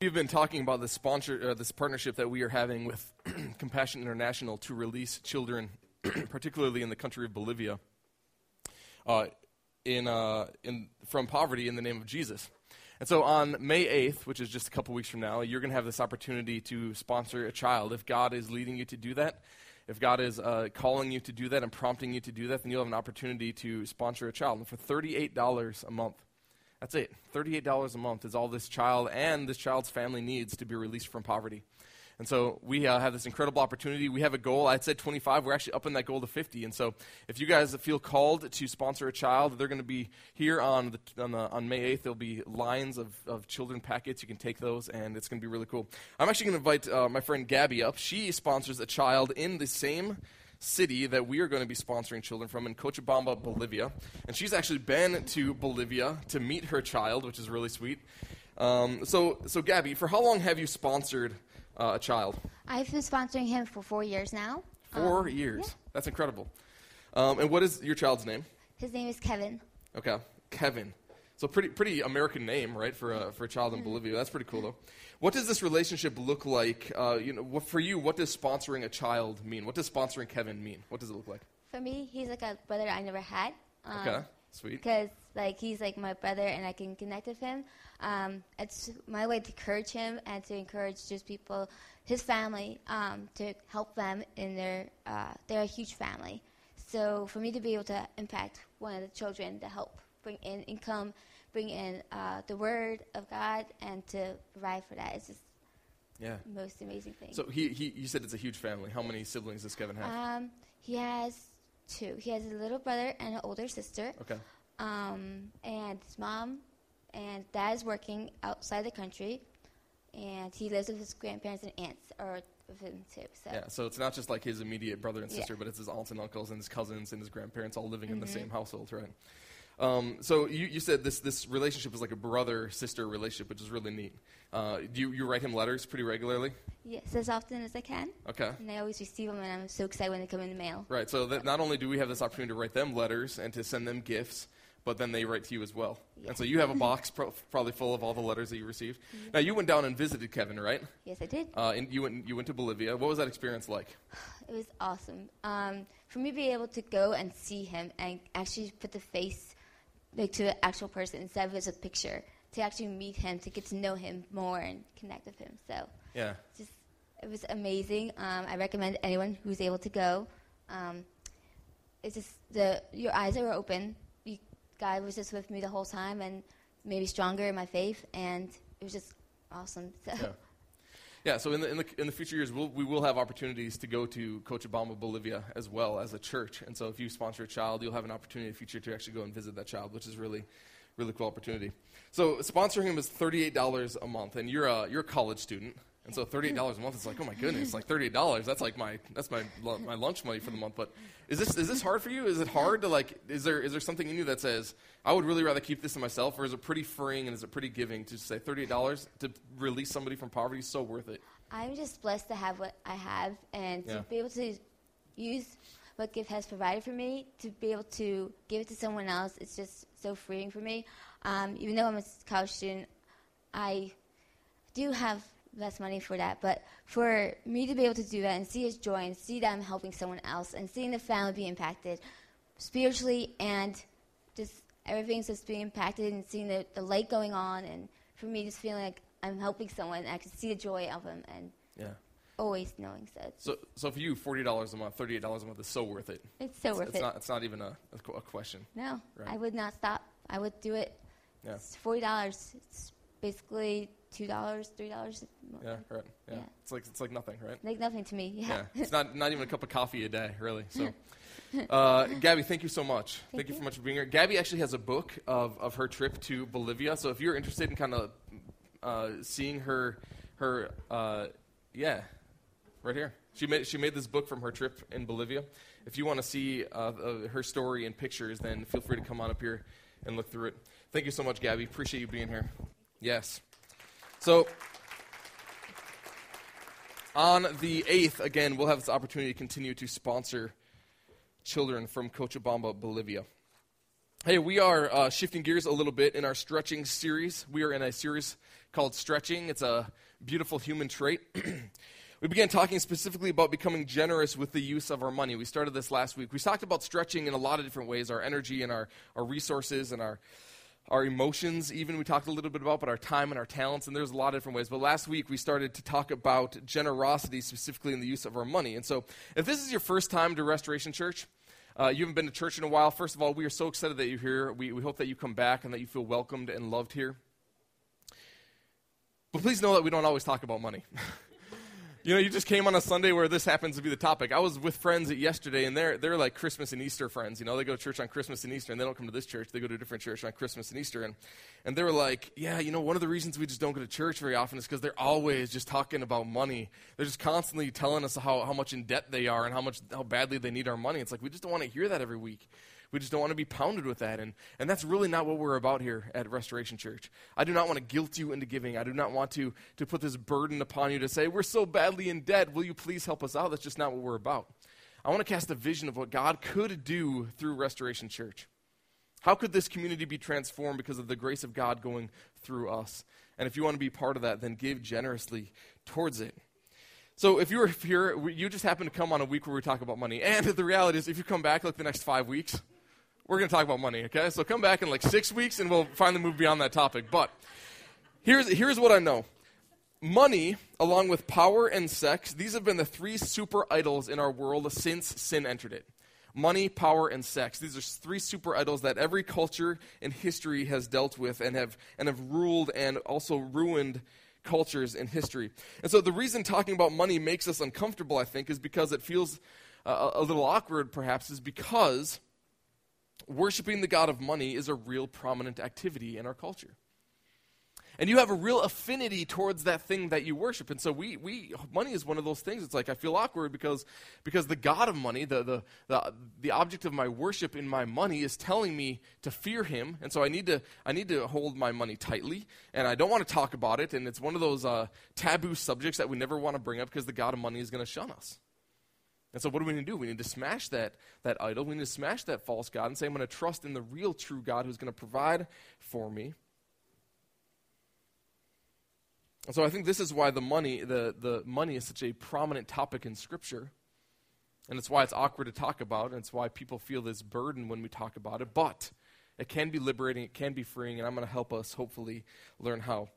We've been talking about this sponsor, uh, this partnership that we are having with Compassion International to release children, particularly in the country of Bolivia, uh, in, uh, in, from poverty in the name of Jesus. And so on May 8th, which is just a couple weeks from now, you're going to have this opportunity to sponsor a child. If God is leading you to do that, if God is uh, calling you to do that and prompting you to do that, then you'll have an opportunity to sponsor a child. And for $38 a month, that's it. $38 a month is all this child and this child's family needs to be released from poverty. And so we uh, have this incredible opportunity. We have a goal. I said 25. We're actually up in that goal to 50. And so if you guys feel called to sponsor a child, they're going to be here on, the, on, the, on May 8th. There'll be lines of, of children packets. You can take those, and it's going to be really cool. I'm actually going to invite uh, my friend Gabby up. She sponsors a child in the same city that we are going to be sponsoring children from in Cochabamba, Bolivia. And she's actually been to Bolivia to meet her child, which is really sweet. Um, so, so, Gabby, for how long have you sponsored uh, a child? I've been sponsoring him for four years now. Four Um, years. yeah. That's incredible. Um, and what is your child's name? His name is Kevin. Okay, Kevin. So pretty pretty American name, right, for a, for a child in Bolivia. That's pretty cool, though. What does this relationship look like? Uh, you know, what, for you, what does sponsoring a child mean? What does sponsoring Kevin mean? What does it look like? For me, he's like a brother I never had. Um, Okay, sweet. Because like he's like my brother, and I can connect with him. Um, it's my way to encourage him and to encourage just people, his family, um, to help them in their. Uh, they're a huge family, so for me to be able to impact one of the children to help bring in income, bring in uh, the word of God, and to provide for that. It's just Yeah. the most amazing thing. So he, he you said it's a huge family. How many siblings does Kevin have? Um, he has two. He has a little brother and an older sister. okay. Um, and his mom and dad is working outside the country, and he lives with his grandparents and aunts, or with him too. So Yeah, so it's not just like his immediate brother and Yeah. sister, but it's his aunts and uncles and his cousins and his grandparents all living in the Mhm. same household, right? Um, so you, you said this, this relationship is like a brother sister relationship, which is really neat. Uh, do you, you write him letters pretty regularly? yes, as often as I can, Okay. and I always receive them, and I'm so excited when they come in the mail. Right, so that not only do we have this opportunity to write them letters and to send them gifts, but then they write to you as well. Yeah. And so you have a box pro- probably full of all the letters that you received. Now, you went down and visited Kevin, right? Yes, I did. Uh, and you went, you went to Bolivia. What was that experience like? It was awesome. Um, for me to be able to go and see him and actually put the face like to the actual person instead of just a picture, to actually meet him, to get to know him more and connect with him. So Yeah. just it was amazing. Um, I recommend anyone who's able to go. Um, it's just the your eyes are open. You, God was just with me the whole time and made me stronger in my faith, and it was just awesome. So Yeah. Yeah, so in the, in the, in the future years, we'll, we will have opportunities to go to Cochabamba, Bolivia as well as a church. And so if you sponsor a child, you'll have an opportunity in the future to actually go and visit that child, which is really, really cool opportunity. So sponsoring him is $38 a month, and you're a, you're a college student. And so $38 a month is like, oh my goodness, like $38, that's like my, that's my, my lunch money for the month. But is this, is this hard for you? Is it hard to like, is there, is there something in you that says, I would really rather keep this to myself, or is it pretty freeing and is it pretty giving to say $38 to release somebody from poverty is so worth it? I'm just blessed to have what I have and Yeah. to be able to use what Gift has provided for me to be able to give it to someone else. It's just so freeing for me. Um, even though I'm a college student, I do have less money for that. But for me to be able to do that and see his joy and see that I'm helping someone else and seeing the family be impacted spiritually and just everything's just being impacted and seeing the, the light going on and for me just feeling like I'm helping someone and I can see the joy of them and Yeah. always knowing so it's, So, so for you, forty dollars a month, thirty-eight dollars a month is so worth it. it's so it's, worth it's it. Not, it's not even a, a a question. no, Right. I would not stop. I would do it. Yeah. It's forty dollars. It's basically two dollars, three dollars. Yeah, right. Yeah. Yeah. it's like it's like nothing, right? Like nothing to me. Yeah, Yeah. it's not not even a cup of coffee a day, really. So, uh, Gabby, thank you so much. Thank, Thank you you. so much for being here. Gabby actually has a book of, of her trip to Bolivia. So if you're interested in kind of uh, seeing her her uh, yeah, right here. She made she made this book from her trip in Bolivia. If you want to see uh, uh, her story and pictures, then feel free to come on up here and look through it. Thank you so much, Gabby. Appreciate you being here. Yes. So. On the 8th, again, we'll have this opportunity to continue to sponsor children from Cochabamba, Bolivia. Hey, we are uh, shifting gears a little bit in our stretching series. We are in a series called Stretching. It's a beautiful human trait. we began talking specifically about becoming generous with the use of our money. We started this last week. We talked about stretching in a lot of different ways our energy and our, our resources and our, our emotions, even we talked a little bit about, but our time and our talents, and there's a lot of different ways. But last week we started to talk about generosity, specifically in the use of our money. And so, if this is your first time to Restoration Church, uh, you haven't been to church in a while. First of all, we are so excited that you're here. We, we hope that you come back and that you feel welcomed and loved here. But please know that we don't always talk about money. You know, you just came on a Sunday where this happens to be the topic. I was with friends yesterday, and they're, they're like Christmas and Easter friends. You know, they go to church on Christmas and Easter, and they don't come to this church. They go to a different church on Christmas and Easter. And, and they were like, yeah, you know, one of the reasons we just don't go to church very often is because they're always just talking about money. They're just constantly telling us how, how much in debt they are and how, much, how badly they need our money. It's like, we just don't want to hear that every week. We just don't want to be pounded with that. And, and that's really not what we're about here at Restoration Church. I do not want to guilt you into giving. I do not want to, to put this burden upon you to say, we're so badly in debt. Will you please help us out? That's just not what we're about. I want to cast a vision of what God could do through Restoration Church. How could this community be transformed because of the grace of God going through us? And if you want to be part of that, then give generously towards it. So if you were here, you just happened to come on a week where we talk about money. And the reality is, if you come back like the next five weeks, we're going to talk about money, okay? So come back in like six weeks and we'll finally move beyond that topic. But here's, here's what I know money, along with power and sex, these have been the three super idols in our world since sin entered it. Money, power, and sex. These are three super idols that every culture in history has dealt with and have, and have ruled and also ruined cultures in history. And so the reason talking about money makes us uncomfortable, I think, is because it feels uh, a little awkward, perhaps, is because worshiping the God of money is a real prominent activity in our culture. And you have a real affinity towards that thing that you worship. And so we, we money is one of those things. It's like I feel awkward because, because the God of money, the, the, the, the object of my worship in my money is telling me to fear him. And so I need to, I need to hold my money tightly. And I don't want to talk about it. And it's one of those uh, taboo subjects that we never want to bring up because the God of money is going to shun us. And so, what do we need to do? We need to smash that, that idol. We need to smash that false God and say, I'm going to trust in the real, true God who's going to provide for me. And so, I think this is why the money, the, the money is such a prominent topic in Scripture. And it's why it's awkward to talk about, and it's why people feel this burden when we talk about it. But it can be liberating, it can be freeing, and I'm going to help us hopefully learn how.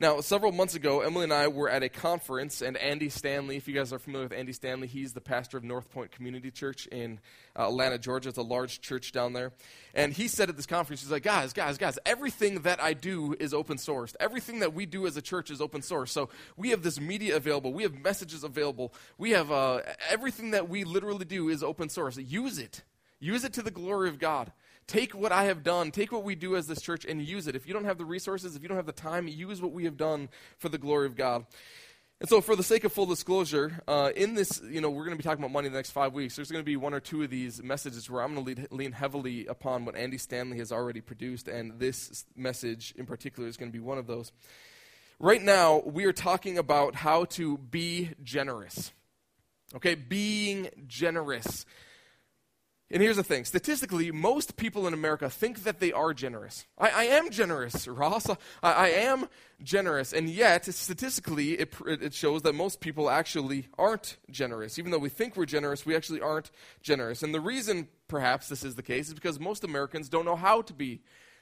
Now, several months ago, Emily and I were at a conference, and Andy Stanley, if you guys are familiar with Andy Stanley, he's the pastor of North Point Community Church in uh, Atlanta, Georgia. It's a large church down there. And he said at this conference, he's like, guys, guys, guys, everything that I do is open sourced. Everything that we do as a church is open source. So we have this media available, we have messages available, we have uh, everything that we literally do is open source. Use it. Use it to the glory of God. Take what I have done, take what we do as this church, and use it. If you don't have the resources, if you don't have the time, use what we have done for the glory of God. And so, for the sake of full disclosure, uh, in this, you know, we're going to be talking about money the next five weeks. There's going to be one or two of these messages where I'm going to lean heavily upon what Andy Stanley has already produced, and this message in particular is going to be one of those. Right now, we are talking about how to be generous. Okay, being generous. And here's the thing statistically, most people in America think that they are generous. I, I am generous, Ross. I, I, am generous. And yet, statistically, it, it shows that most people actually aren't generous. Even though we think we're generous, we actually aren't generous. And the reason, perhaps, this is the case is because most Americans don't know how to be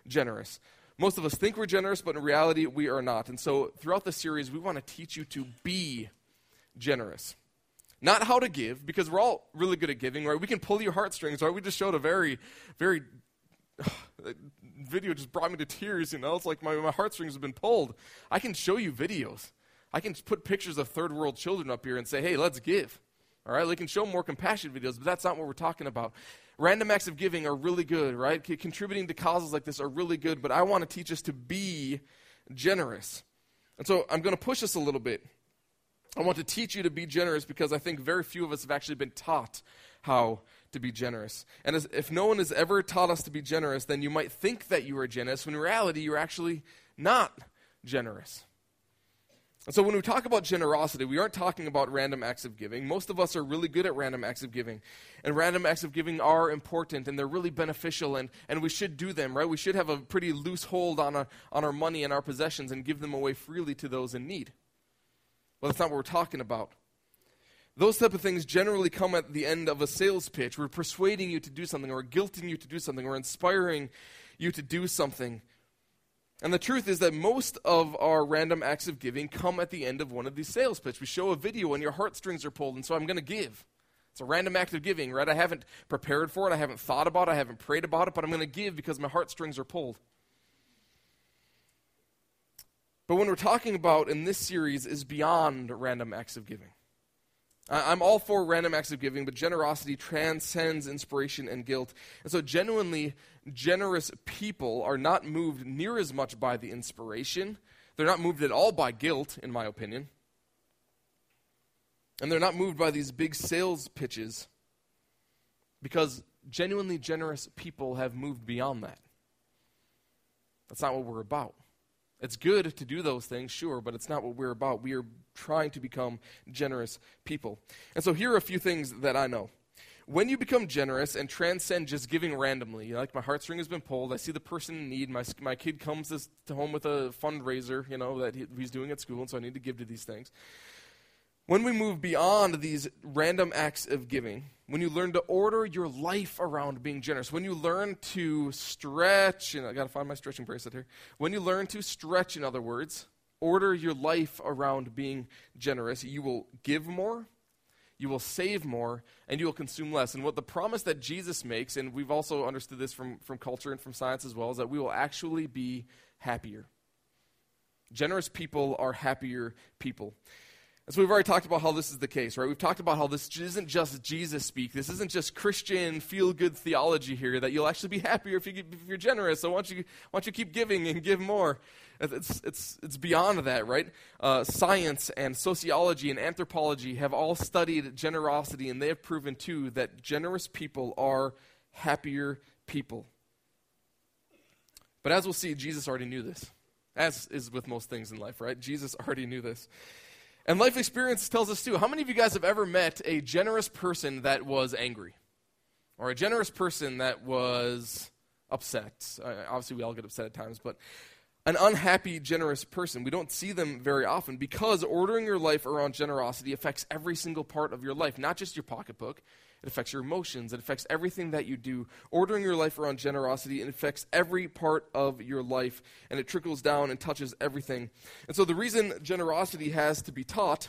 generous. Most of us think we're generous, but in reality, we are not. And so, throughout the series, we want to teach you to be generous. Not how to give, because we're all really good at giving, right? We can pull your heartstrings, right? We just showed a very, very video just brought me to tears, you know? It's like my, my heartstrings have been pulled. I can show you videos. I can put pictures of third world children up here and say, hey, let's give. All right? We can show more compassion videos, but that's not what we're talking about. Random acts of giving are really good, right? Contributing to causes like this are really good, but I want to teach us to be generous. And so I'm going to push us a little bit. I want to teach you to be generous because I think very few of us have actually been taught how to be generous. And as, if no one has ever taught us to be generous, then you might think that you are generous when in reality you're actually not generous. And so when we talk about generosity, we aren't talking about random acts of giving. Most of us are really good at random acts of giving. And random acts of giving are important and they're really beneficial and, and we should do them, right? We should have a pretty loose hold on, on our money and our possessions and give them away freely to those in need. Well, that's not what we're talking about. Those type of things generally come at the end of a sales pitch. We're persuading you to do something or guilting you to do something or inspiring you to do something. And the truth is that most of our random acts of giving come at the end of one of these sales pitches. We show a video and your heartstrings are pulled, and so I'm going to give. It's a random act of giving, right? I haven't prepared for it, I haven't thought about it, I haven't prayed about it, but I'm going to give because my heartstrings are pulled. But when we're talking about in this series is beyond random acts of giving. I'm all for random acts of giving, but generosity transcends inspiration and guilt. And so, genuinely generous people are not moved near as much by the inspiration. They're not moved at all by guilt, in my opinion. And they're not moved by these big sales pitches because genuinely generous people have moved beyond that. That's not what we're about. It's good to do those things, sure, but it's not what we're about. We are trying to become generous people. And so here are a few things that I know. When you become generous and transcend just giving randomly, like my heartstring has been pulled, I see the person in need, my, my kid comes to, to home with a fundraiser, you know, that he, he's doing at school, and so I need to give to these things. When we move beyond these random acts of giving, when you learn to order your life around being generous, when you learn to stretch, and I got to find my stretching bracelet here. When you learn to stretch, in other words, order your life around being generous, you will give more, you will save more, and you will consume less. And what the promise that Jesus makes, and we've also understood this from, from culture and from science as well, is that we will actually be happier. Generous people are happier people. And so we've already talked about how this is the case, right? We've talked about how this isn't just Jesus speak. This isn't just Christian feel-good theology here that you'll actually be happier if, you, if you're generous. So why don't, you, why don't you keep giving and give more? It's, it's, it's beyond that, right? Uh, science and sociology and anthropology have all studied generosity, and they have proven too that generous people are happier people. But as we'll see, Jesus already knew this, as is with most things in life, right? Jesus already knew this. And life experience tells us too. How many of you guys have ever met a generous person that was angry? Or a generous person that was upset? Uh, obviously, we all get upset at times, but an unhappy, generous person. We don't see them very often because ordering your life around generosity affects every single part of your life, not just your pocketbook, it affects your emotions. It affects everything that you do. Ordering your life around generosity, it affects every part of your life, and it trickles down and touches everything. And so the reason generosity has to be taught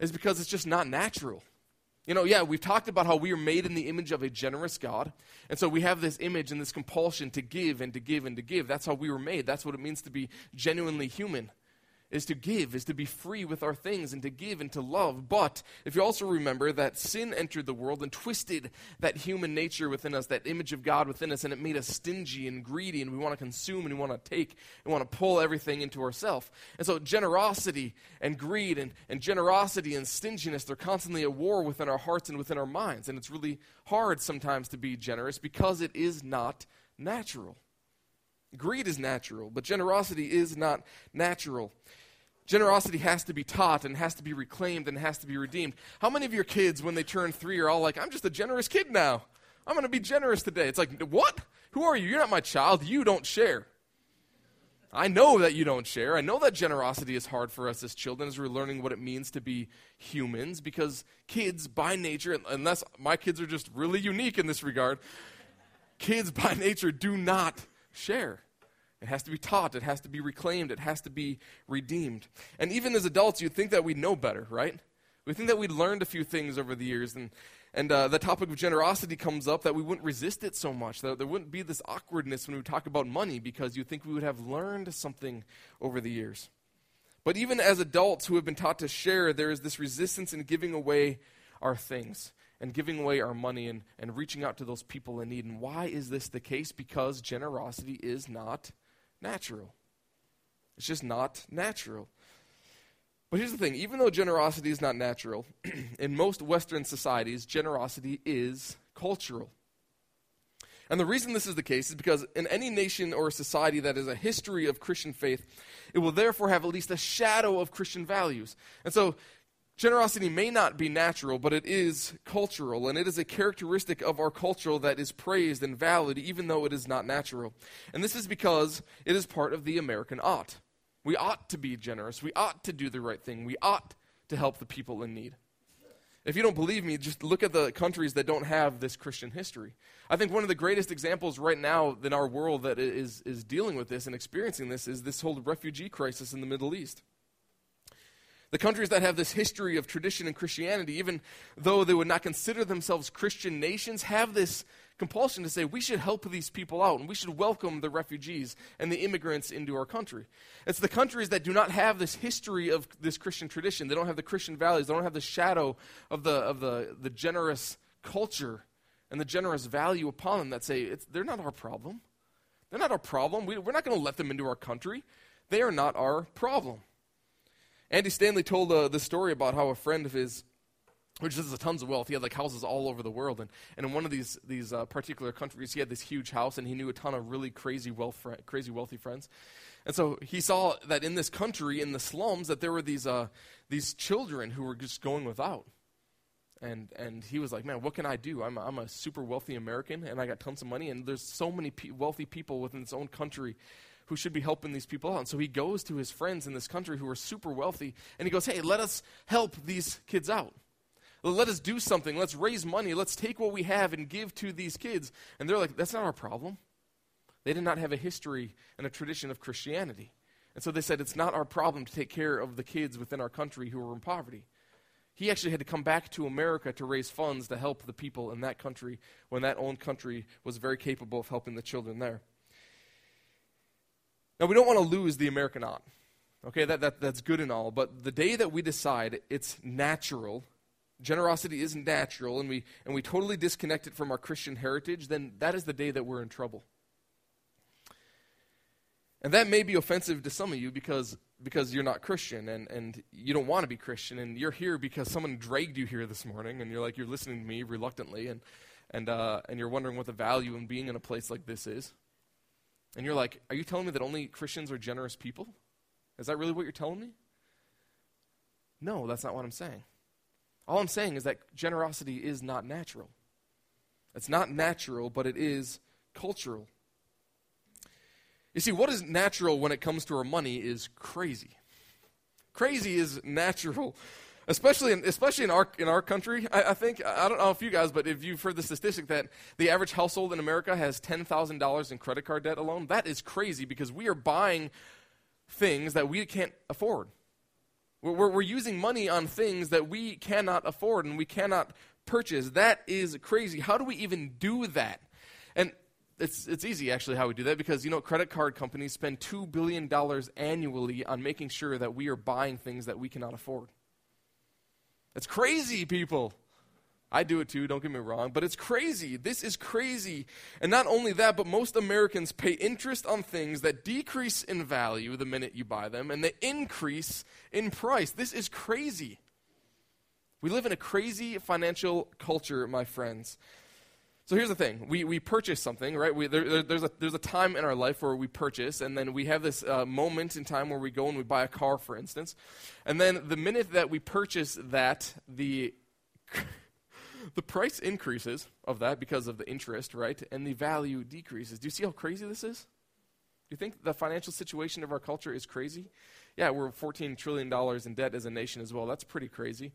is because it's just not natural. You know, yeah, we've talked about how we are made in the image of a generous God. And so we have this image and this compulsion to give and to give and to give. That's how we were made. That's what it means to be genuinely human is to give, is to be free with our things and to give and to love. But if you also remember that sin entered the world and twisted that human nature within us, that image of God within us, and it made us stingy and greedy, and we want to consume and we want to take and want to pull everything into ourselves. And so generosity and greed and, and generosity and stinginess, they're constantly at war within our hearts and within our minds. And it's really hard sometimes to be generous because it is not natural. Greed is natural, but generosity is not natural. Generosity has to be taught and has to be reclaimed and has to be redeemed. How many of your kids, when they turn three, are all like, I'm just a generous kid now? I'm going to be generous today. It's like, what? Who are you? You're not my child. You don't share. I know that you don't share. I know that generosity is hard for us as children as we're learning what it means to be humans because kids, by nature, unless my kids are just really unique in this regard, kids by nature do not share. It has to be taught, it has to be reclaimed, it has to be redeemed. And even as adults, you'd think that we'd know better, right? We think that we'd learned a few things over the years, and, and uh, the topic of generosity comes up that we wouldn't resist it so much, that there wouldn't be this awkwardness when we talk about money because you think we would have learned something over the years. But even as adults who have been taught to share, there is this resistance in giving away our things and giving away our money and, and reaching out to those people in need. And why is this the case? Because generosity is not natural. It's just not natural. But here's the thing even though generosity is not natural, in most Western societies, generosity is cultural. And the reason this is the case is because in any nation or society that has a history of Christian faith, it will therefore have at least a shadow of Christian values. And so, generosity may not be natural, but it is cultural, and it is a characteristic of our culture that is praised and valid, even though it is not natural. And this is because it is part of the American ought. We ought to be generous. We ought to do the right thing. We ought to help the people in need. If you don't believe me, just look at the countries that don't have this Christian history. I think one of the greatest examples right now in our world that is, is dealing with this and experiencing this is this whole refugee crisis in the Middle East. The countries that have this history of tradition and Christianity, even though they would not consider themselves Christian nations, have this compulsion to say we should help these people out and we should welcome the refugees and the immigrants into our country. It's the countries that do not have this history of this Christian tradition. They don't have the Christian values. They don't have the shadow of the, of the, the generous culture and the generous value upon them that say they're not our problem. They're not our problem. We, we're not going to let them into our country. They are not our problem. Andy Stanley told uh, the story about how a friend of his, which has tons of wealth, he had like houses all over the world, and, and in one of these these uh, particular countries, he had this huge house, and he knew a ton of really crazy wealth, fr- crazy wealthy friends. And so he saw that in this country, in the slums, that there were these uh, these children who were just going without. And, and he was like, man, what can I do? I'm a, I'm a super wealthy American, and I got tons of money, and there's so many pe- wealthy people within its own country who should be helping these people out. And so he goes to his friends in this country who are super wealthy and he goes, Hey, let us help these kids out. Let us do something. Let's raise money. Let's take what we have and give to these kids. And they're like, That's not our problem. They did not have a history and a tradition of Christianity. And so they said, It's not our problem to take care of the kids within our country who are in poverty. He actually had to come back to America to raise funds to help the people in that country when that own country was very capable of helping the children there. Now, we don't want to lose the American ought. Okay, that, that, that's good and all. But the day that we decide it's natural, generosity is natural, and we, and we totally disconnect it from our Christian heritage, then that is the day that we're in trouble. And that may be offensive to some of you because, because you're not Christian and, and you don't want to be Christian, and you're here because someone dragged you here this morning, and you're like, you're listening to me reluctantly, and, and, uh, and you're wondering what the value in being in a place like this is. And you're like, are you telling me that only Christians are generous people? Is that really what you're telling me? No, that's not what I'm saying. All I'm saying is that generosity is not natural. It's not natural, but it is cultural. You see, what is natural when it comes to our money is crazy. Crazy is natural especially in, especially in our in our country. I, I, think I don't know if you guys, but if you've heard the statistic that the average household in America has ten thousand dollars in credit card debt alone, that is crazy because we are buying things that we can't afford. We're, we're, using money on things that we cannot afford and we cannot purchase. That is crazy. How do we even do that? And it's, it's easy actually how we do that because you know credit card companies spend $2 billion annually on making sure that we are buying things that we cannot afford it's crazy, people. I do it too, don't get me wrong, but it's crazy. This is crazy. And not only that, but most Americans pay interest on things that decrease in value the minute you buy them and they increase in price. This is crazy. We live in a crazy financial culture, my friends. So here's the thing: we, we purchase something, right? We, there, there, there's a there's a time in our life where we purchase, and then we have this uh, moment in time where we go and we buy a car, for instance, and then the minute that we purchase that, the the price increases of that because of the interest, right? And the value decreases. Do you see how crazy this is? Do you think the financial situation of our culture is crazy? Yeah, we're 14 trillion dollars in debt as a nation as well. That's pretty crazy.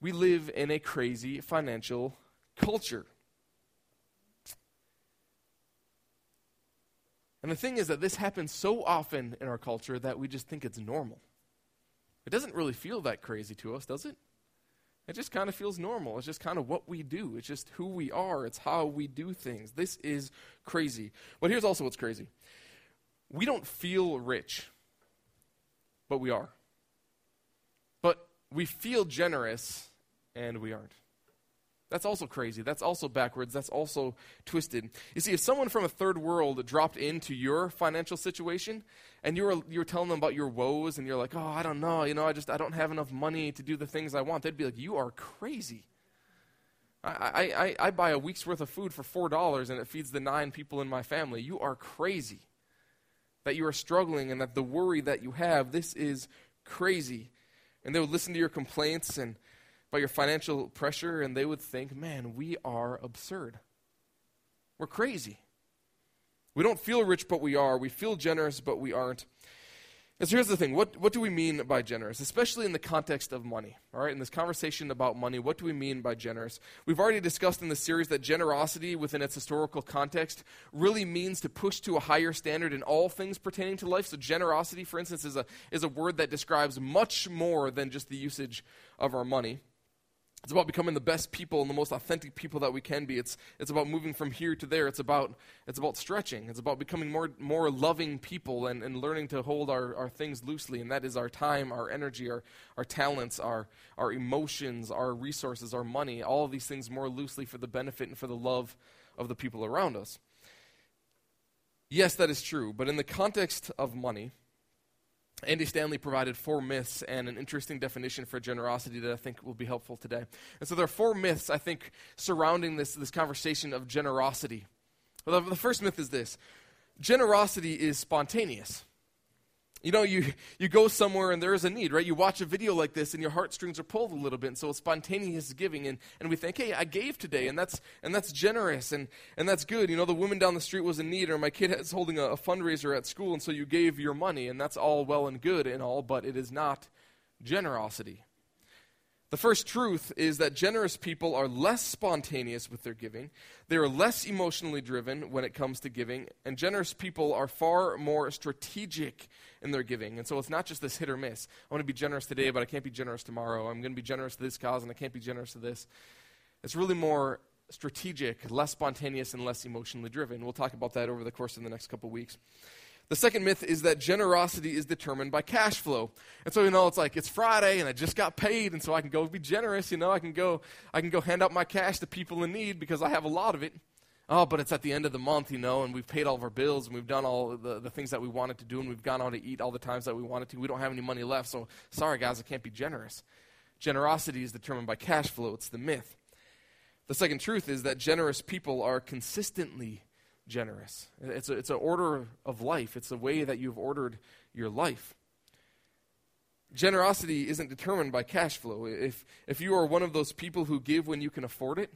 We live in a crazy financial culture. And the thing is that this happens so often in our culture that we just think it's normal. It doesn't really feel that crazy to us, does it? It just kind of feels normal. It's just kind of what we do. It's just who we are. It's how we do things. This is crazy. But here's also what's crazy we don't feel rich, but we are. But we feel generous, and we aren't. That's also crazy. That's also backwards. That's also twisted. You see, if someone from a third world dropped into your financial situation and you were, you were telling them about your woes and you're like, oh, I don't know, you know, I just, I don't have enough money to do the things I want, they'd be like, you are crazy. I, I, I buy a week's worth of food for $4 and it feeds the nine people in my family. You are crazy that you are struggling and that the worry that you have, this is crazy. And they would listen to your complaints and about your financial pressure and they would think, man, we are absurd. We're crazy. We don't feel rich, but we are. We feel generous, but we aren't. And so here's the thing what, what do we mean by generous, especially in the context of money? All right, in this conversation about money, what do we mean by generous? We've already discussed in the series that generosity within its historical context really means to push to a higher standard in all things pertaining to life. So, generosity, for instance, is a, is a word that describes much more than just the usage of our money. It's about becoming the best people and the most authentic people that we can be. It's, it's about moving from here to there. It's about, it's about stretching. It's about becoming more, more loving people and, and learning to hold our, our things loosely. And that is our time, our energy, our, our talents, our, our emotions, our resources, our money, all of these things more loosely for the benefit and for the love of the people around us. Yes, that is true. But in the context of money, Andy Stanley provided four myths and an interesting definition for generosity that I think will be helpful today. And so there are four myths, I think, surrounding this, this conversation of generosity. Well, the first myth is this generosity is spontaneous. You know, you, you go somewhere and there is a need, right? You watch a video like this and your heartstrings are pulled a little bit, and so it's spontaneous giving, and, and we think, hey, I gave today, and that's, and that's generous, and, and that's good. You know, the woman down the street was in need, or my kid is holding a, a fundraiser at school, and so you gave your money, and that's all well and good and all, but it is not generosity. The first truth is that generous people are less spontaneous with their giving. They are less emotionally driven when it comes to giving. And generous people are far more strategic in their giving. And so it's not just this hit or miss. I want to be generous today, but I can't be generous tomorrow. I'm going to be generous to this cause, and I can't be generous to this. It's really more strategic, less spontaneous, and less emotionally driven. We'll talk about that over the course of the next couple weeks. The second myth is that generosity is determined by cash flow. And so, you know, it's like it's Friday and I just got paid and so I can go be generous, you know, I can go I can go hand out my cash to people in need because I have a lot of it. Oh, but it's at the end of the month, you know, and we've paid all of our bills and we've done all the, the things that we wanted to do and we've gone out to eat all the times that we wanted to. We don't have any money left, so sorry guys, I can't be generous. Generosity is determined by cash flow. It's the myth. The second truth is that generous people are consistently generous. It's, it's an order of life, it's a way that you've ordered your life. Generosity isn't determined by cash flow. If, if you are one of those people who give when you can afford it,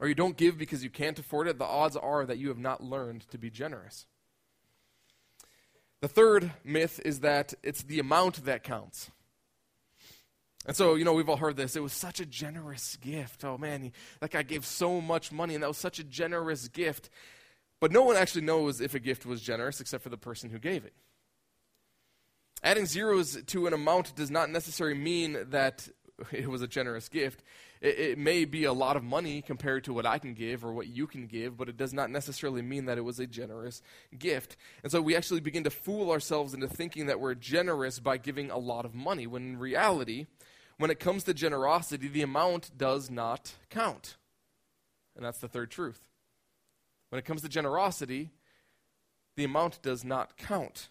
or you don't give because you can't afford it, the odds are that you have not learned to be generous. The third myth is that it's the amount that counts. And so, you know, we've all heard this. It was such a generous gift. Oh, man, that guy gave so much money, and that was such a generous gift. But no one actually knows if a gift was generous except for the person who gave it. Adding zeros to an amount does not necessarily mean that it was a generous gift. It, it, may be a lot of money compared to what I can give or what you can give, but it does not necessarily mean that it was a generous gift. And so we actually begin to fool ourselves into thinking that we're generous by giving a lot of money, when in reality, when it comes to generosity, the amount does not count. And that's the third truth. When it comes to generosity, the amount does not count.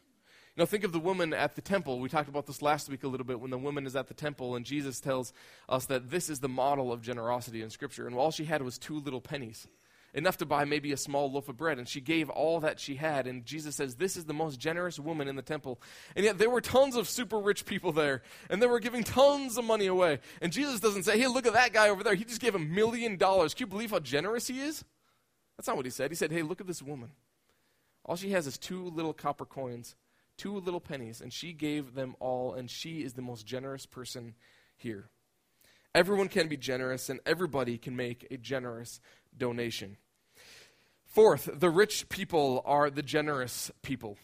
You know, think of the woman at the temple. We talked about this last week a little bit when the woman is at the temple and Jesus tells us that this is the model of generosity in Scripture. And all she had was two little pennies enough to buy maybe a small loaf of bread. And she gave all that she had. And Jesus says, This is the most generous woman in the temple. And yet there were tons of super rich people there. And they were giving tons of money away. And Jesus doesn't say, Hey, look at that guy over there. He just gave a million dollars. Can you believe how generous he is? That's not what he said. He said, Hey, look at this woman. All she has is two little copper coins, two little pennies. And she gave them all. And she is the most generous person here. Everyone can be generous, and everybody can make a generous donation. Fourth, the rich people are the generous people.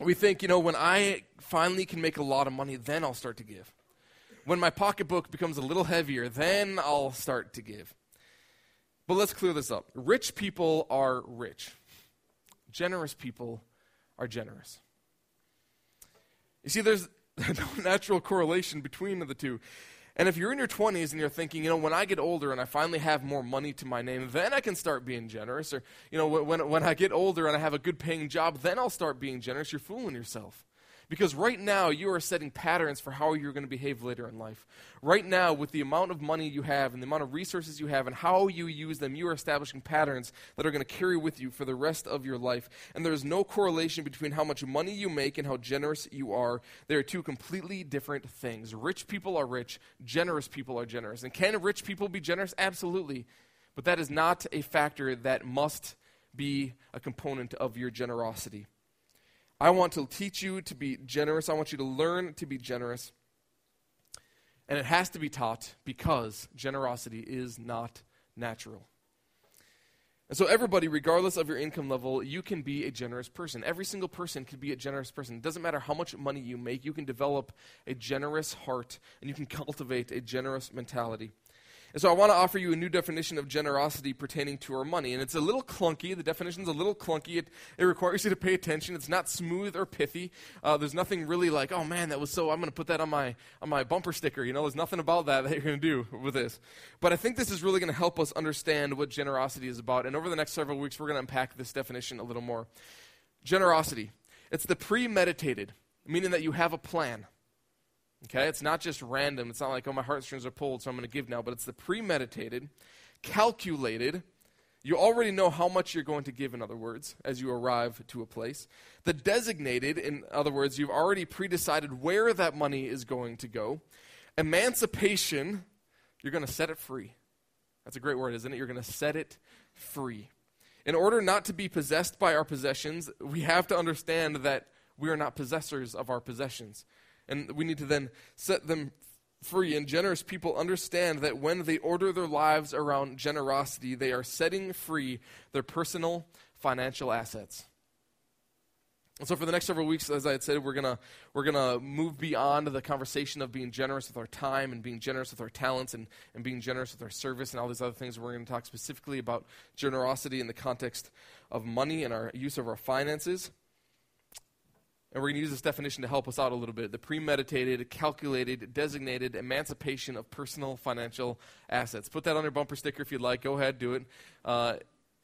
We think, you know, when I finally can make a lot of money, then I'll start to give. When my pocketbook becomes a little heavier, then I'll start to give. But let's clear this up. Rich people are rich, generous people are generous. You see, there's no natural correlation between the two. And if you're in your 20s and you're thinking, you know, when I get older and I finally have more money to my name, then I can start being generous. Or, you know, when, when I get older and I have a good paying job, then I'll start being generous. You're fooling yourself. Because right now, you are setting patterns for how you're going to behave later in life. Right now, with the amount of money you have and the amount of resources you have and how you use them, you are establishing patterns that are going to carry with you for the rest of your life. And there is no correlation between how much money you make and how generous you are. They are two completely different things. Rich people are rich, generous people are generous. And can rich people be generous? Absolutely. But that is not a factor that must be a component of your generosity. I want to teach you to be generous. I want you to learn to be generous. And it has to be taught because generosity is not natural. And so, everybody, regardless of your income level, you can be a generous person. Every single person can be a generous person. It doesn't matter how much money you make, you can develop a generous heart and you can cultivate a generous mentality. And so I want to offer you a new definition of generosity pertaining to our money. And it's a little clunky. The definition's a little clunky. It, it requires you to pay attention. It's not smooth or pithy. Uh, there's nothing really like, oh man, that was so, I'm going to put that on my, on my bumper sticker. You know, there's nothing about that that you're going to do with this. But I think this is really going to help us understand what generosity is about. And over the next several weeks, we're going to unpack this definition a little more. Generosity. It's the premeditated, meaning that you have a plan. Okay? It's not just random. It's not like, oh, my heartstrings are pulled, so I'm going to give now. But it's the premeditated, calculated. You already know how much you're going to give, in other words, as you arrive to a place. The designated, in other words, you've already predecided where that money is going to go. Emancipation, you're going to set it free. That's a great word, isn't it? You're going to set it free. In order not to be possessed by our possessions, we have to understand that we are not possessors of our possessions. And we need to then set them free. And generous people understand that when they order their lives around generosity, they are setting free their personal financial assets. And so, for the next several weeks, as I had said, we're gonna we're gonna move beyond the conversation of being generous with our time and being generous with our talents and, and being generous with our service and all these other things. We're going to talk specifically about generosity in the context of money and our use of our finances. And we're going to use this definition to help us out a little bit the premeditated, calculated, designated emancipation of personal financial assets. Put that on your bumper sticker if you'd like. Go ahead, do it. Uh,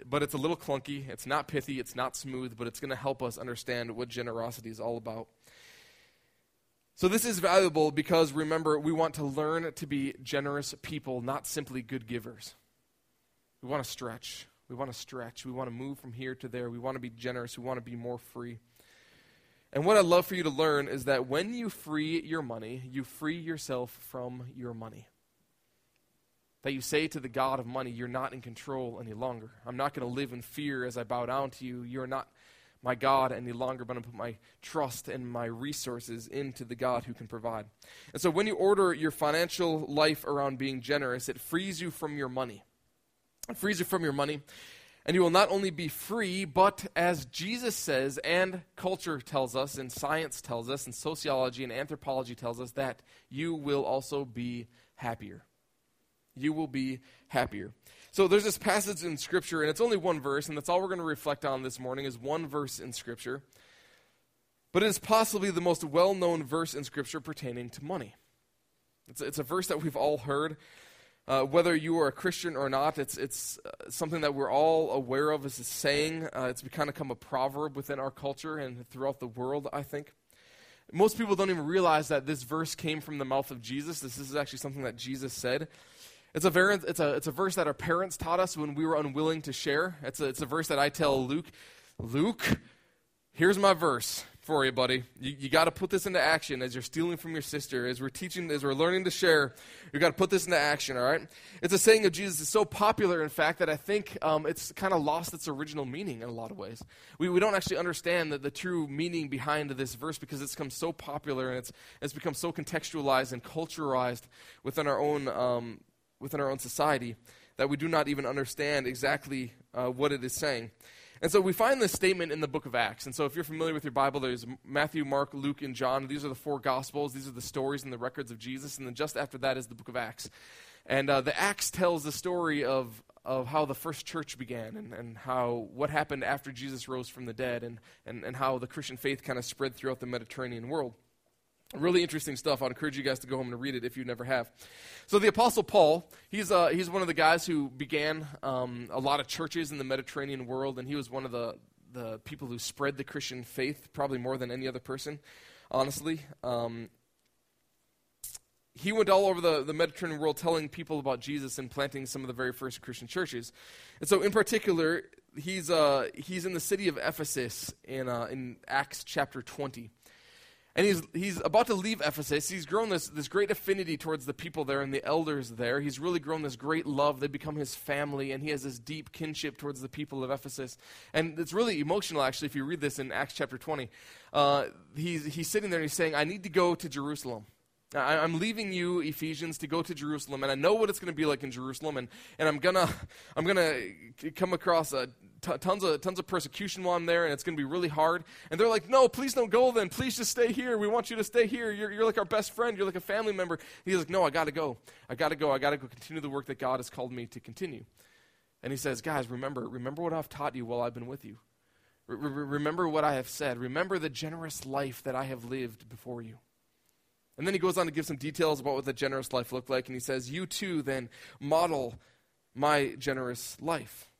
but it's a little clunky. It's not pithy. It's not smooth, but it's going to help us understand what generosity is all about. So, this is valuable because remember, we want to learn to be generous people, not simply good givers. We want to stretch. We want to stretch. We want to move from here to there. We want to be generous. We want to be more free. And what I'd love for you to learn is that when you free your money, you free yourself from your money. That you say to the God of money, You're not in control any longer. I'm not going to live in fear as I bow down to you. You're not my God any longer, but I'm going to put my trust and my resources into the God who can provide. And so when you order your financial life around being generous, it frees you from your money. It frees you from your money. And you will not only be free, but as Jesus says, and culture tells us, and science tells us, and sociology and anthropology tells us, that you will also be happier. You will be happier. So there's this passage in Scripture, and it's only one verse, and that's all we're going to reflect on this morning is one verse in Scripture. But it is possibly the most well known verse in Scripture pertaining to money. It's, it's a verse that we've all heard. Uh, whether you are a Christian or not, it's, it's uh, something that we're all aware of as a saying. Uh, it's kind of become a proverb within our culture and throughout the world, I think. Most people don't even realize that this verse came from the mouth of Jesus. This is actually something that Jesus said. It's a, ver- it's, a, it's a verse that our parents taught us when we were unwilling to share. It's a, it's a verse that I tell Luke, Luke, here's my verse for you, buddy. You, you got to put this into action as you're stealing from your sister, as we're teaching, as we're learning to share. You got to put this into action, all right? It's a saying of Jesus. It's so popular, in fact, that I think um, it's kind of lost its original meaning in a lot of ways. We, we don't actually understand the, the true meaning behind this verse because it's become so popular and it's, it's become so contextualized and culturalized within our own, um, within our own society that we do not even understand exactly uh, what it is saying. And so we find this statement in the book of Acts. And so if you're familiar with your Bible, there's Matthew, Mark, Luke, and John. These are the four Gospels. These are the stories and the records of Jesus. And then just after that is the book of Acts. And uh, the Acts tells the story of, of how the first church began and, and how what happened after Jesus rose from the dead and, and, and how the Christian faith kind of spread throughout the Mediterranean world. Really interesting stuff. I'd encourage you guys to go home and read it if you never have. So, the Apostle Paul, he's, uh, he's one of the guys who began um, a lot of churches in the Mediterranean world, and he was one of the, the people who spread the Christian faith, probably more than any other person. honestly. Um, he went all over the, the Mediterranean world telling people about Jesus and planting some of the very first Christian churches. And so, in particular, he's, uh, he's in the city of Ephesus in, uh, in Acts chapter 20. And he's, he's about to leave Ephesus. He's grown this, this great affinity towards the people there and the elders there. He's really grown this great love. They become his family, and he has this deep kinship towards the people of Ephesus. And it's really emotional, actually, if you read this in Acts chapter 20. Uh, he's, he's sitting there and he's saying, I need to go to Jerusalem. I, am leaving you, Ephesians, to go to Jerusalem, and I know what it's going to be like in Jerusalem, and, and I'm gonna I'm gonna come across a, t- tons of tons of persecution while I'm there, and it's going to be really hard. And they're like, "No, please don't go. Then please just stay here. We want you to stay here. You're, you're like our best friend. You're like a family member." And he's like, "No, I got to go. I got to go. I got to go continue the work that God has called me to continue." And he says, "Guys, remember remember what I've taught you while I've been with you. remember what I have said. Remember the generous life that I have lived before you." And then he goes on to give some details about what the generous life looked like. And he says, You too then model my generous life.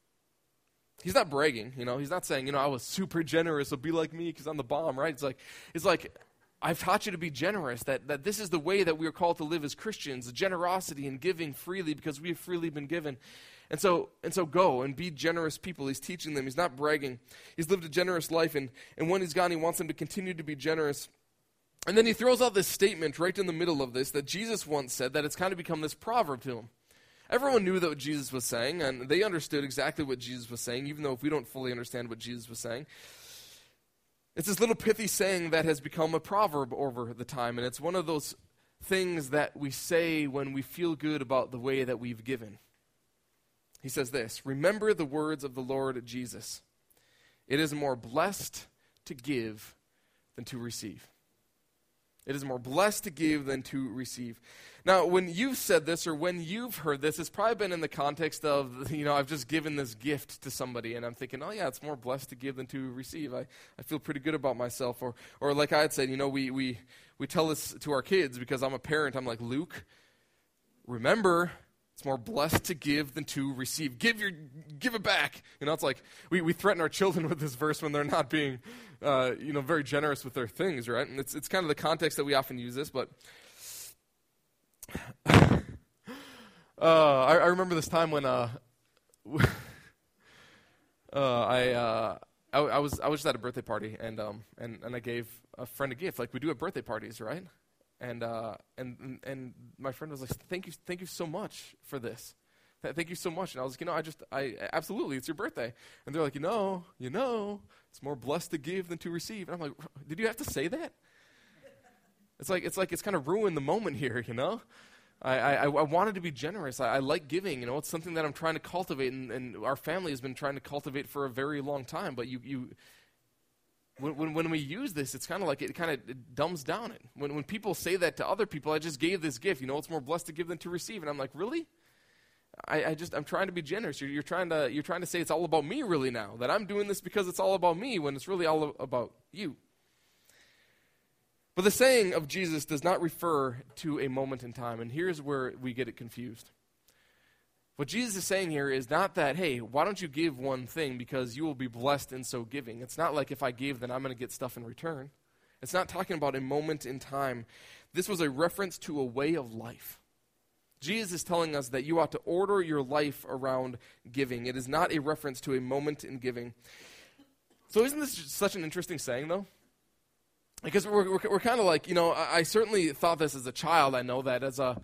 He's not bragging, you know. He's not saying, you know, I was super generous, so be like me because I'm the bomb, right? It's like, it's like, I've taught you to be generous, that, that this is the way that we are called to live as Christians generosity and giving freely because we have freely been given. And so, and so go and be generous people. He's teaching them. He's not bragging. He's lived a generous life, and, and when he's gone, he wants them to continue to be generous and then he throws out this statement right in the middle of this that Jesus once said that it's kind of become this proverb to him. Everyone knew that what Jesus was saying, and they understood exactly what Jesus was saying, even though if we don't fully understand what Jesus was saying. It's this little pithy saying that has become a proverb over the time, and it's one of those things that we say when we feel good about the way that we've given. He says this Remember the words of the Lord Jesus. It is more blessed to give than to receive. It is more blessed to give than to receive. Now, when you've said this or when you've heard this, it's probably been in the context of, you know, I've just given this gift to somebody and I'm thinking, oh, yeah, it's more blessed to give than to receive. I, I feel pretty good about myself. Or, or like I had said, you know, we, we, we tell this to our kids because I'm a parent. I'm like, Luke, remember, it's more blessed to give than to receive. Give your, give it back. You know, it's like we, we threaten our children with this verse when they're not being, uh, you know, very generous with their things, right? And it's it's kind of the context that we often use this, but. uh, I, I, remember this time when uh, uh, I, uh, I, I was I was just at a birthday party and um and, and I gave a friend a gift like we do at birthday parties, right? and uh, and and my friend was like, "Thank you, thank you so much for this. Thank you so much." And I was like, "You know, I just, I absolutely, it's your birthday." And they're like, "You know, you know, it's more blessed to give than to receive." And I'm like, "Did you have to say that?" It's like it's like it's kind of ruined the moment here, you know. I, I, I wanted to be generous. I, I, like giving. You know, it's something that I'm trying to cultivate, and, and our family has been trying to cultivate for a very long time. But you, you when, when, when, we use this, it's kind of like it kind of dumbs down it. When, when people say that to other people, I just gave this gift. You know, it's more blessed to give than to receive. And I'm like, really? I, I just I'm trying to be generous. You're, you're, trying to you're trying to say it's all about me really now. That I'm doing this because it's all about me when it's really all about you. But the saying of Jesus does not refer to a moment in time, and here's where we get it confused. What Jesus is saying here is not that, hey, why don't you give one thing because you will be blessed in so giving. It's not like if I give, then I'm going to get stuff in return. It's not talking about a moment in time. This was a reference to a way of life. Jesus is telling us that you ought to order your life around giving. It is not a reference to a moment in giving. So, isn't this such an interesting saying, though? Because we're, we're, we're kind of like, you know, I, I certainly thought this as a child. I know that as a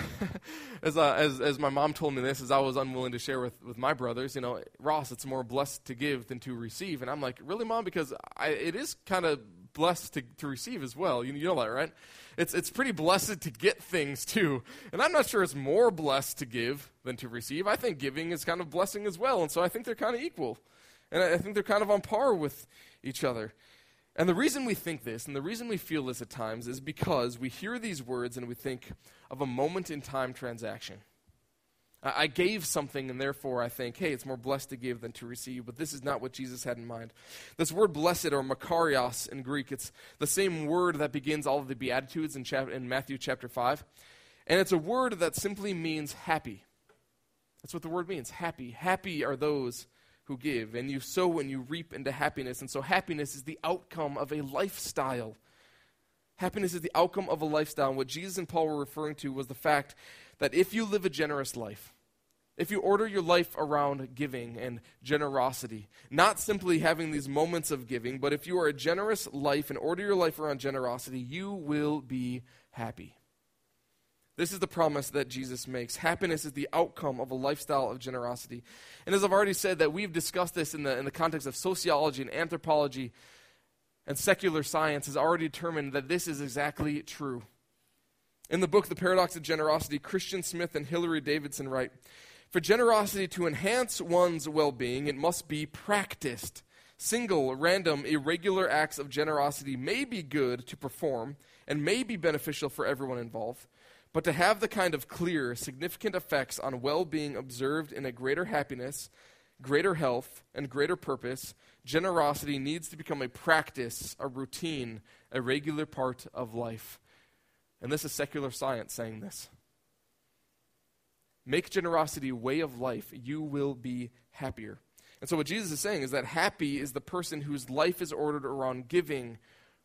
as, uh, as, as my mom told me this, as I was unwilling to share with, with my brothers, you know, Ross, it's more blessed to give than to receive. And I'm like, really, mom? Because I, it is kind of blessed to, to receive as well. You, you know that, right? It's, it's pretty blessed to get things too. And I'm not sure it's more blessed to give than to receive. I think giving is kind of blessing as well. And so I think they're kind of equal. And I, I think they're kind of on par with each other. And the reason we think this, and the reason we feel this at times, is because we hear these words and we think of a moment in time transaction. I gave something, and therefore I think, hey, it's more blessed to give than to receive. But this is not what Jesus had in mind. This word blessed, or makarios in Greek, it's the same word that begins all of the Beatitudes in, chap- in Matthew chapter 5. And it's a word that simply means happy. That's what the word means happy. Happy are those who give, and you sow and you reap into happiness. And so happiness is the outcome of a lifestyle Happiness is the outcome of a lifestyle. And what Jesus and Paul were referring to was the fact that if you live a generous life, if you order your life around giving and generosity, not simply having these moments of giving, but if you are a generous life and order your life around generosity, you will be happy. This is the promise that Jesus makes. Happiness is the outcome of a lifestyle of generosity. And as I've already said, that we've discussed this in the, in the context of sociology and anthropology and secular science has already determined that this is exactly true. In the book, The Paradox of Generosity, Christian Smith and Hilary Davidson write For generosity to enhance one's well being, it must be practiced. Single, random, irregular acts of generosity may be good to perform and may be beneficial for everyone involved. But to have the kind of clear, significant effects on well being observed in a greater happiness, greater health, and greater purpose, generosity needs to become a practice, a routine, a regular part of life. And this is secular science saying this. Make generosity a way of life, you will be happier. And so, what Jesus is saying is that happy is the person whose life is ordered around giving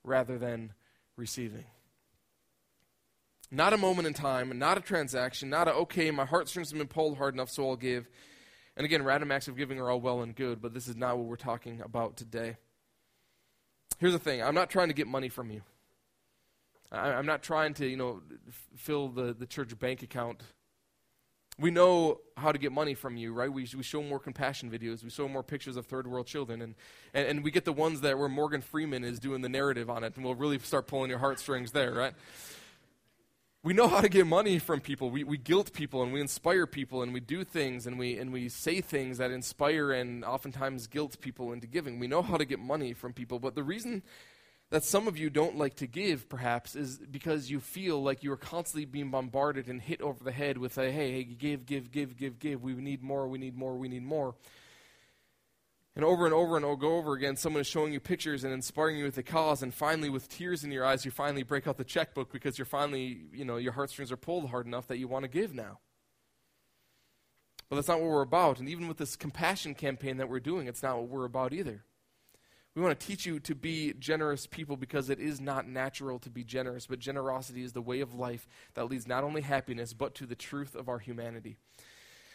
rather than receiving. Not a moment in time, not a transaction, not a, okay, my heartstrings have been pulled hard enough, so I'll give. And again, random acts of giving are all well and good, but this is not what we're talking about today. Here's the thing I'm not trying to get money from you. I, am not trying to, you know, f- fill the, the church bank account. We know how to get money from you, right? We, we show more compassion videos. We show more pictures of third world children. And, and, and we get the ones that where Morgan Freeman is doing the narrative on it, and we'll really start pulling your heartstrings there, right? We know how to get money from people. We, we guilt people and we inspire people and we do things and we, and we say things that inspire and oftentimes guilt people into giving. We know how to get money from people. But the reason that some of you don't like to give, perhaps, is because you feel like you are constantly being bombarded and hit over the head with a hey, hey, give, give, give, give, give. We need more, we need more, we need more. And over and over and over, again, someone is showing you pictures and inspiring you with the cause, and finally, with tears in your eyes, you finally break out the checkbook because you're finally, you know, your heartstrings are pulled hard enough that you want to give now. But that's not what we're about. And even with this compassion campaign that we're doing, it's not what we're about either. We want to teach you to be generous people because it is not natural to be generous, but generosity is the way of life that leads not only happiness, but to the truth of our humanity.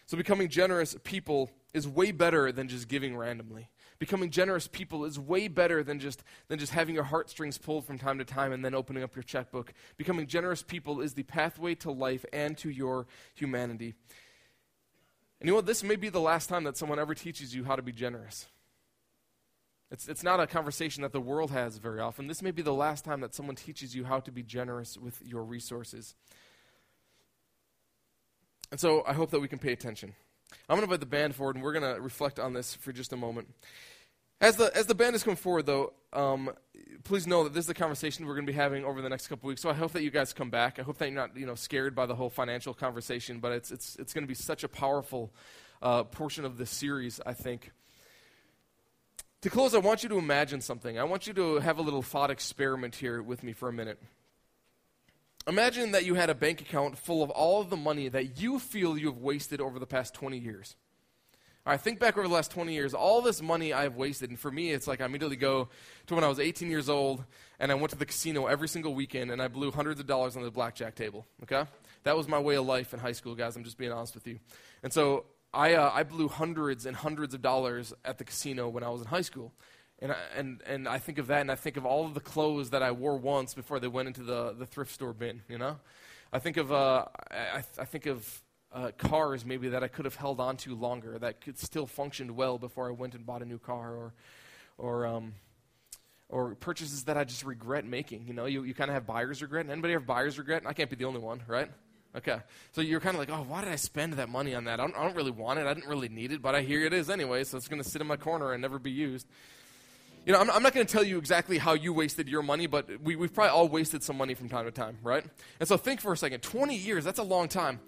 So, becoming generous people is way better than just giving randomly. Becoming generous people is way better than just, than just having your heartstrings pulled from time to time and then opening up your checkbook. Becoming generous people is the pathway to life and to your humanity. And you know what? This may be the last time that someone ever teaches you how to be generous. It's, it's not a conversation that the world has very often. This may be the last time that someone teaches you how to be generous with your resources. And so I hope that we can pay attention. I'm going to invite the band forward, and we're going to reflect on this for just a moment. As the, as the band is coming forward, though, um, please know that this is a conversation we're going to be having over the next couple weeks. So I hope that you guys come back. I hope that you're not you know, scared by the whole financial conversation, but it's, it's, it's going to be such a powerful uh, portion of this series, I think. To close, I want you to imagine something. I want you to have a little thought experiment here with me for a minute. Imagine that you had a bank account full of all of the money that you feel you have wasted over the past 20 years. Right, think back over the last 20 years, all this money I've wasted. And for me, it's like I immediately go to when I was 18 years old and I went to the casino every single weekend and I blew hundreds of dollars on the blackjack table. Okay? That was my way of life in high school, guys. I'm just being honest with you. And so I, uh, I blew hundreds and hundreds of dollars at the casino when I was in high school. And I, and, and I think of that, and I think of all of the clothes that I wore once before they went into the, the thrift store bin, you know? I think of, uh, I, I think of uh, cars maybe that I could have held on to longer, that could still functioned well before I went and bought a new car, or, or, um, or purchases that I just regret making. You know, you, you kind of have buyer's regret. Anybody have buyer's regret? I can't be the only one, right? Okay. So you're kind of like, oh, why did I spend that money on that? I don't, I don't really want it. I didn't really need it, but I hear it is anyway, so it's going to sit in my corner and never be used. You know, I'm, I'm not going to tell you exactly how you wasted your money, but we, we've probably all wasted some money from time to time, right? And so think for a second 20 years, that's a long time.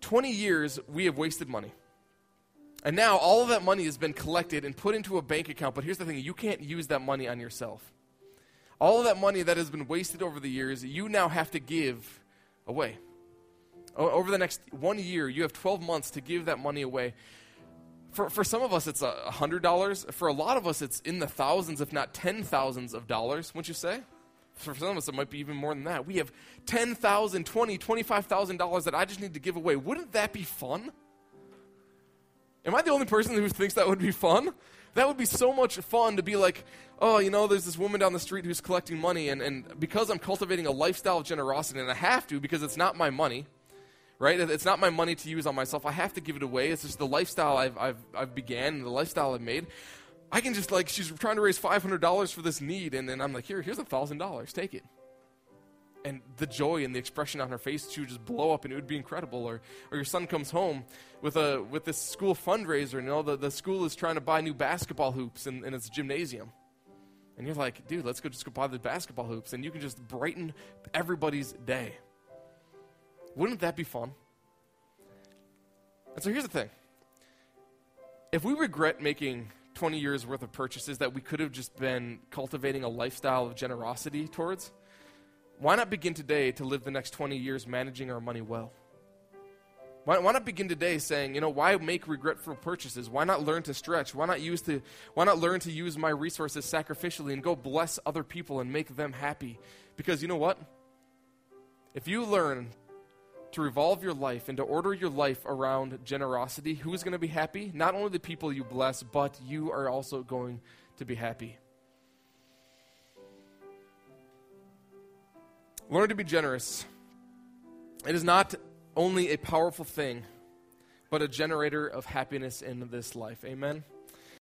20 years, we have wasted money. And now all of that money has been collected and put into a bank account, but here's the thing you can't use that money on yourself. All of that money that has been wasted over the years, you now have to give away. over the next one year, you have 12 months to give that money away for, for some of us, it's a $100. For a lot of us, it's in the thousands, if not ten thousands of dollars, wouldn't you say? for some of us, it might be even more than that. We have $10,000, $20,000, $25,000 that I just need to give away. Wouldn't that be fun? Am I the only person who thinks that would be fun? That would be so much fun to be like, oh, you know, there's this woman down the street who's collecting money, and, and because I'm cultivating a lifestyle of generosity, and I have to because it's not my money, right? It's not my money to use on myself. I have to give it away. It's just the lifestyle I've, I've, I've began, and the lifestyle I've made. I can just like, she's trying to raise $500 for this need, and then I'm like, here, here's a $1,000, take it. And the joy and the expression on her face, she would just blow up, and it would be incredible. Or, or your son comes home with a with this school fundraiser, and you know the, the school is trying to buy new basketball hoops in, in its gymnasium. And you're like, dude, let's go just go buy the basketball hoops, and you can just brighten everybody's day. Wouldn't that be fun? And so here's the thing if we regret making 20 years worth of purchases that we could have just been cultivating a lifestyle of generosity towards, why not begin today to live the next 20 years managing our money well? Why, why, not begin today saying, you know, why make regretful purchases? Why not learn to stretch? Why not use to, why not learn to use my resources sacrificially and go bless other people and make them happy? Because you know what? If you learn to revolve your life and to order your life around generosity, who's going to be happy? Not only the people you bless, but you are also going to be happy. Learn to be generous. It is not only a powerful thing, but a generator of happiness in this life. Amen.